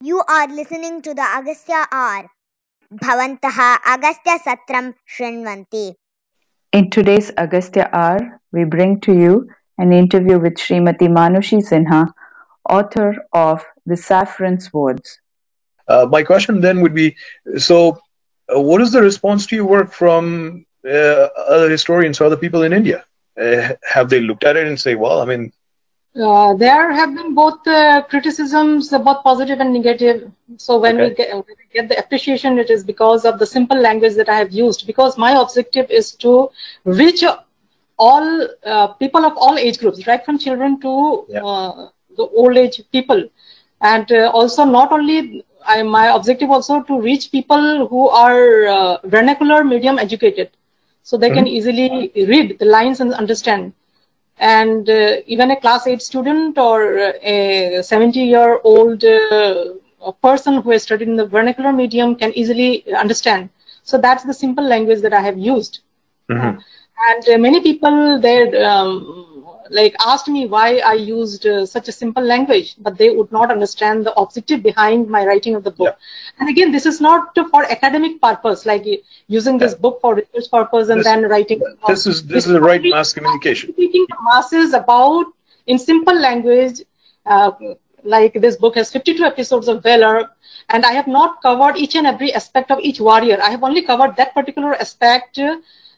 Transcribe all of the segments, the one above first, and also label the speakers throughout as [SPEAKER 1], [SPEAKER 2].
[SPEAKER 1] You are listening to the Agastya R. Bhavantaha Agastya Satram Shrinvanti.
[SPEAKER 2] In today's Agastya R, we bring to you an interview with Srimati Manoshi Sinha, author of The Saffron Swords.
[SPEAKER 3] Uh, my question then would be so, uh, what is the response to your work from uh, other historians or other people in India? Uh, have they looked at it and say, well, I mean,
[SPEAKER 4] uh, there have been both uh, criticisms, uh, both positive and negative. So when,
[SPEAKER 3] Okay.
[SPEAKER 4] we get, when we get the appreciation, it is because of the simple language that I have used. Because my objective is to reach all uh, people of all age groups, right from children to
[SPEAKER 3] Yeah.
[SPEAKER 4] uh, the old age people, and uh, also not only I, my objective also to reach people who are uh, vernacular medium educated, so they can easily read the lines and understand. And uh, even a class 8 student or a 70 year old uh, person who has studied in the vernacular medium can easily understand. So that's the simple language that i have used.
[SPEAKER 3] Mhm.
[SPEAKER 4] and uh, many people they um, like asked me why i used uh, such a simple language but they would not understand the objective behind my writing of the book. And again this is not for academic purpose like using this book for research purpose and
[SPEAKER 3] This-
[SPEAKER 4] then writing
[SPEAKER 3] this is this is the right mass communication.
[SPEAKER 4] Speaking to masses about in simple language uh, like this book has 52 episodes of valor and i have not covered each and every aspect of each warrior. I have only covered that particular aspect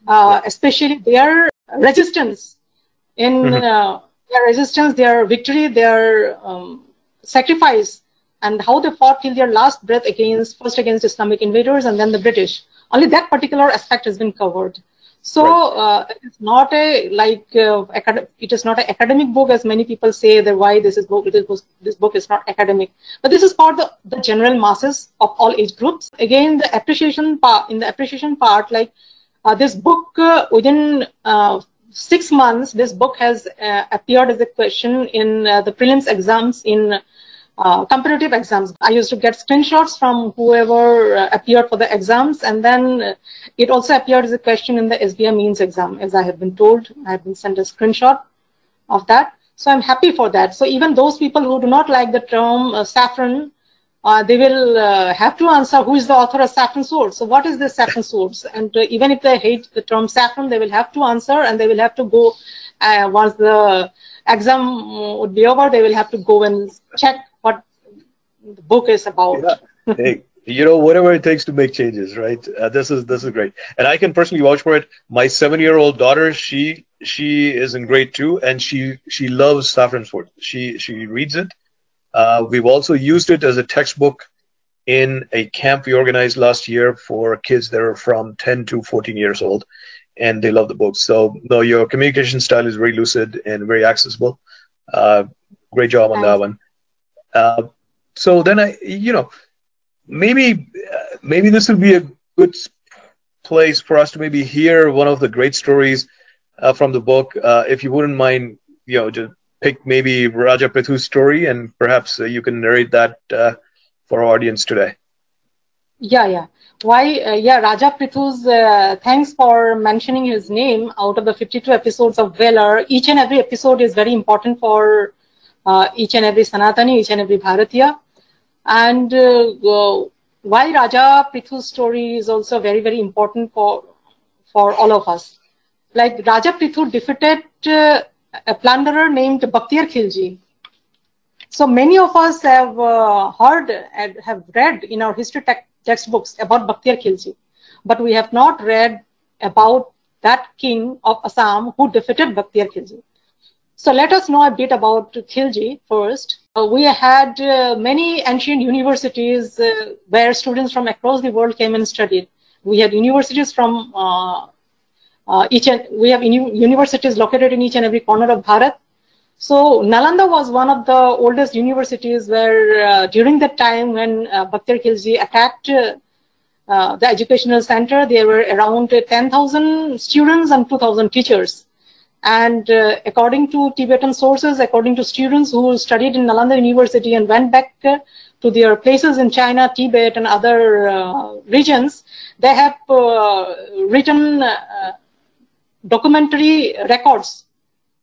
[SPEAKER 4] uh, especially their resistance in
[SPEAKER 3] Mhm.
[SPEAKER 4] uh, their resistance their victory their um, sacrifice and how they fought till their last breath against first against islamic invaders and then the british. Only that particular aspect has been covered. So uh, it's not a like uh, acad- it is not an academic book as many people say that why this is book this book, this book is not academic. But this is for the, the general masses of all age groups. Again the appreciation part in the appreciation part like uh, this book uh, within uh, six months this book has uh, appeared as a question in uh, the prelims exams in uh, competitive exams. I used to get screenshots from whoever uh, appeared for the exams, and then it also appeared as a question in the SBI mains exam, as I have been told. I have been sent a screenshot of that. So I'm happy for that. So even those people who do not like the term uh, saffron, uh, they will uh, have to answer who is the author of Saffron Swords. So what is this Saffron Swords? And uh, even if they hate the term saffron, they will have to answer and they will have to go uh, once the exam uh, would be over, they will have to go and check what the book is about.
[SPEAKER 3] Yeah. hey, you know, whatever it takes to make changes, right? This is this is great, and I can personally vouch for it. My seven-year-old daughter, she she is in grade two, and she she loves Saffron Sword. She she reads it. Uh, we've also used it as a textbook in a camp we organized last year for kids that are from 10 to 14 years old, and they love the book. So, no, your communication style is very lucid and very accessible. Uh, great job on that one. Uh, so then I, you know, maybe uh, maybe this would be a good place for us to maybe hear one of the great stories uh, from the book. Uh, if you wouldn't mind, you know, just pick maybe Raja Prithu's story, and perhaps uh, you can narrate that uh, for our audience today.
[SPEAKER 4] Yeah, yeah. Why? Uh, yeah, Raja Prithu's. Uh, thanks for mentioning his name. Out of the 52 episodes of Valor, each and every episode is very important for uh, each and every Sanatani, each and every Bharatiya. And uh, why Raja Prithu's story is also very, very important for for all of us. Like Raja Prithu defeated a plunderer named Bakhtiyar Khilji. So many of us have uh, heard and have read in our history te- textbooks about Bakhtiyar Khilji, but we have not read about that king of Assam who defeated Bakhtiyar Khilji. So let us know a bit about Khilji first. Uh, we had uh, many ancient universities uh, where students from across the world came and studied. We had universities from uh, each and we have universities located in each and every corner of Bharat. So Nalanda was one of the oldest universities where uh, during that time when uh, Bakhtiyar Khilji attacked uh, uh, the educational center, there were around 10,000 students and 2,000 teachers. And uh, according to Tibetan sources, according to students who studied in Nalanda University and went back uh, to their places in China, Tibet, and other regions, they have written documentary records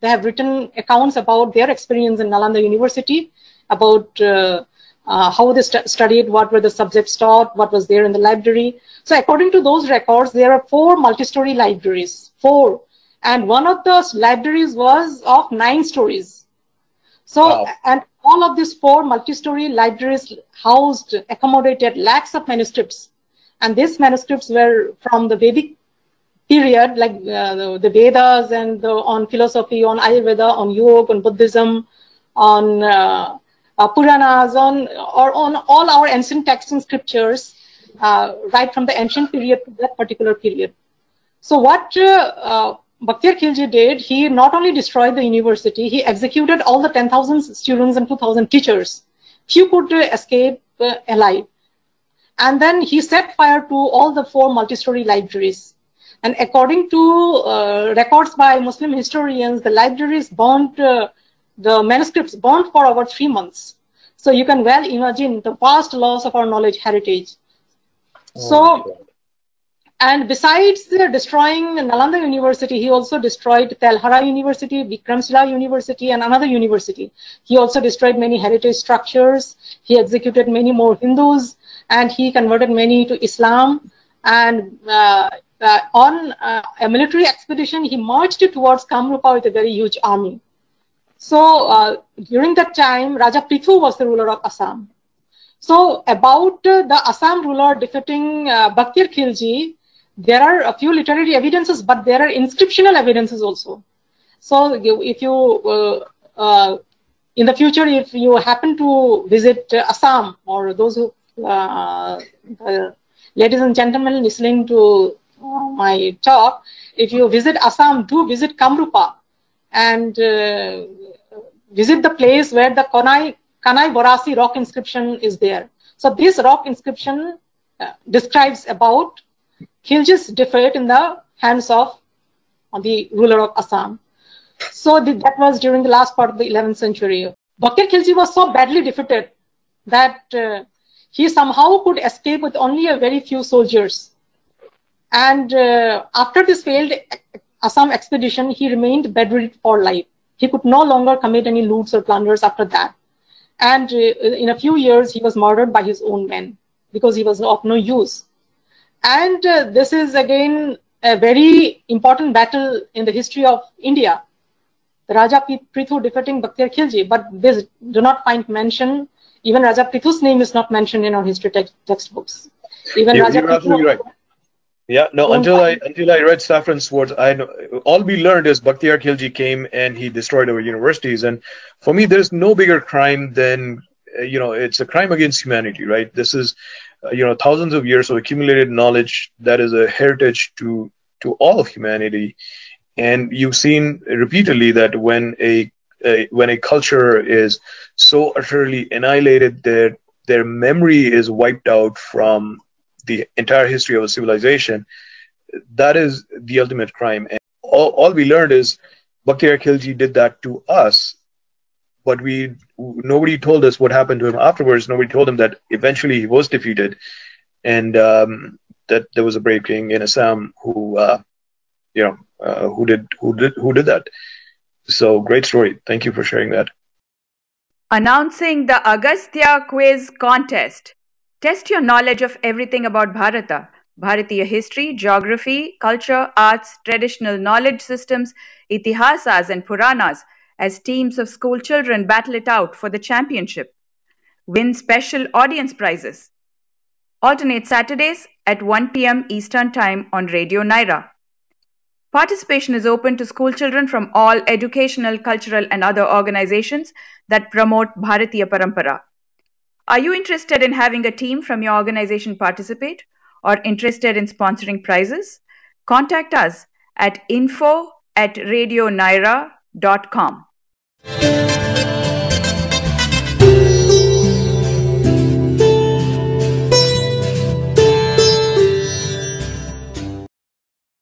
[SPEAKER 4] They have written accounts about their experience in Nalanda University, about uh, uh, how they st- studied, what were the subjects taught, what was there in the library. So according to those records, there are four multi-story libraries, four. And one of those libraries was of nine stories. So, wow. and all of these four multi-story libraries housed, accommodated lakhs of manuscripts. And these manuscripts were from the Vedic period, like uh, the, the, Vedas and the, on philosophy, on Ayurveda, on yoga, on Buddhism, on uh, uh, Puranas, on or on all our ancient texts and scriptures, uh, right from the ancient period to that particular period. So what uh, uh Bakhtiyar Khilji did, he not only destroyed the university, he executed all the 10,000 students and 2,000 teachers. Few could escape uh, alive. And then he set fire to all the four multi-story libraries. And according to uh, records by Muslim historians, the libraries burned the manuscripts burned for over three months. So you can well imagine the vast loss of our knowledge heritage. Oh, so, and besides destroying Nalanda University, he also destroyed Telhara University, Bikramshila University, and another university. He also destroyed many heritage structures. He executed many more Hindus, and he converted many to Islam. And uh, uh, on uh, a military expedition, he marched towards Kamrupa with a very huge army. So uh, during that time, Raja Prithu was the ruler of Assam. So about uh, the Assam ruler defeating uh, Bakhtiyar Khilji, there are a few literary evidences, but there are inscriptional evidences also. So if you, uh, uh, in the future, if you happen to visit Assam or those who, ladies and gentlemen listening to my talk, if you visit Assam, do visit Kamrupa and visit the place where the Kanai, Kanai Borasi rock inscription is there. So this rock inscription uh, describes about Khilji's defeat in the hands of the ruler of Assam. So that was during the last part of the 11th century. Bakhtiyar Khilji was so badly defeated that uh, he somehow could escape with only a very few soldiers. And uh, after this failed Assam expedition, he remained bedridden for life. He could no longer commit any loots or plunders after that. And uh, in a few years, he was murdered by his own men because he was of no use. And uh, this is again a very important battle in the history of India. The Raja Prithu defeating Bakhtiyar Khilji, but this do not find mention. Even Raja Prithu's name is not mentioned in our history te- textbooks. Even
[SPEAKER 3] Raja you're absolutely right. Yeah, no. Until I until I read Saffron Swords, I know all we learned is Bakhtiyar Khilji came and he destroyed our universities. And for me, there's no bigger crime than uh, you know it's a crime against humanity, right? This is uh, you know thousands of years of accumulated knowledge that is a heritage to to all of humanity. And you've seen repeatedly that when a, a when a culture is so utterly annihilated, that their memory is wiped out from the entire history of a civilization, that is the ultimate crime. And all, all we learned is Bakhtiyar Khilji did that to us, but we nobody told us what happened to him afterwards. Nobody told him that eventually he was defeated, and um, that there was a brave king in Assam who, uh, you know, uh, who did who did who did that. So great story. Thank you for sharing that.
[SPEAKER 2] Announcing the Agastya Quiz Contest. Test your knowledge of everything about Bharata. Bharatiya history, geography, culture, arts, traditional knowledge systems, itihasas, and Puranas as teams of school children battle it out for the championship. Win special audience prizes. Alternate Saturdays at 1 p.m. Eastern Time on Radio Nyra. Participation is open to school children from all educational, cultural, and other organizations that promote Bharatiya Parampara. Are you interested in having a team from your organization participate or interested in sponsoring prizes? Contact us at info at radionyra.com.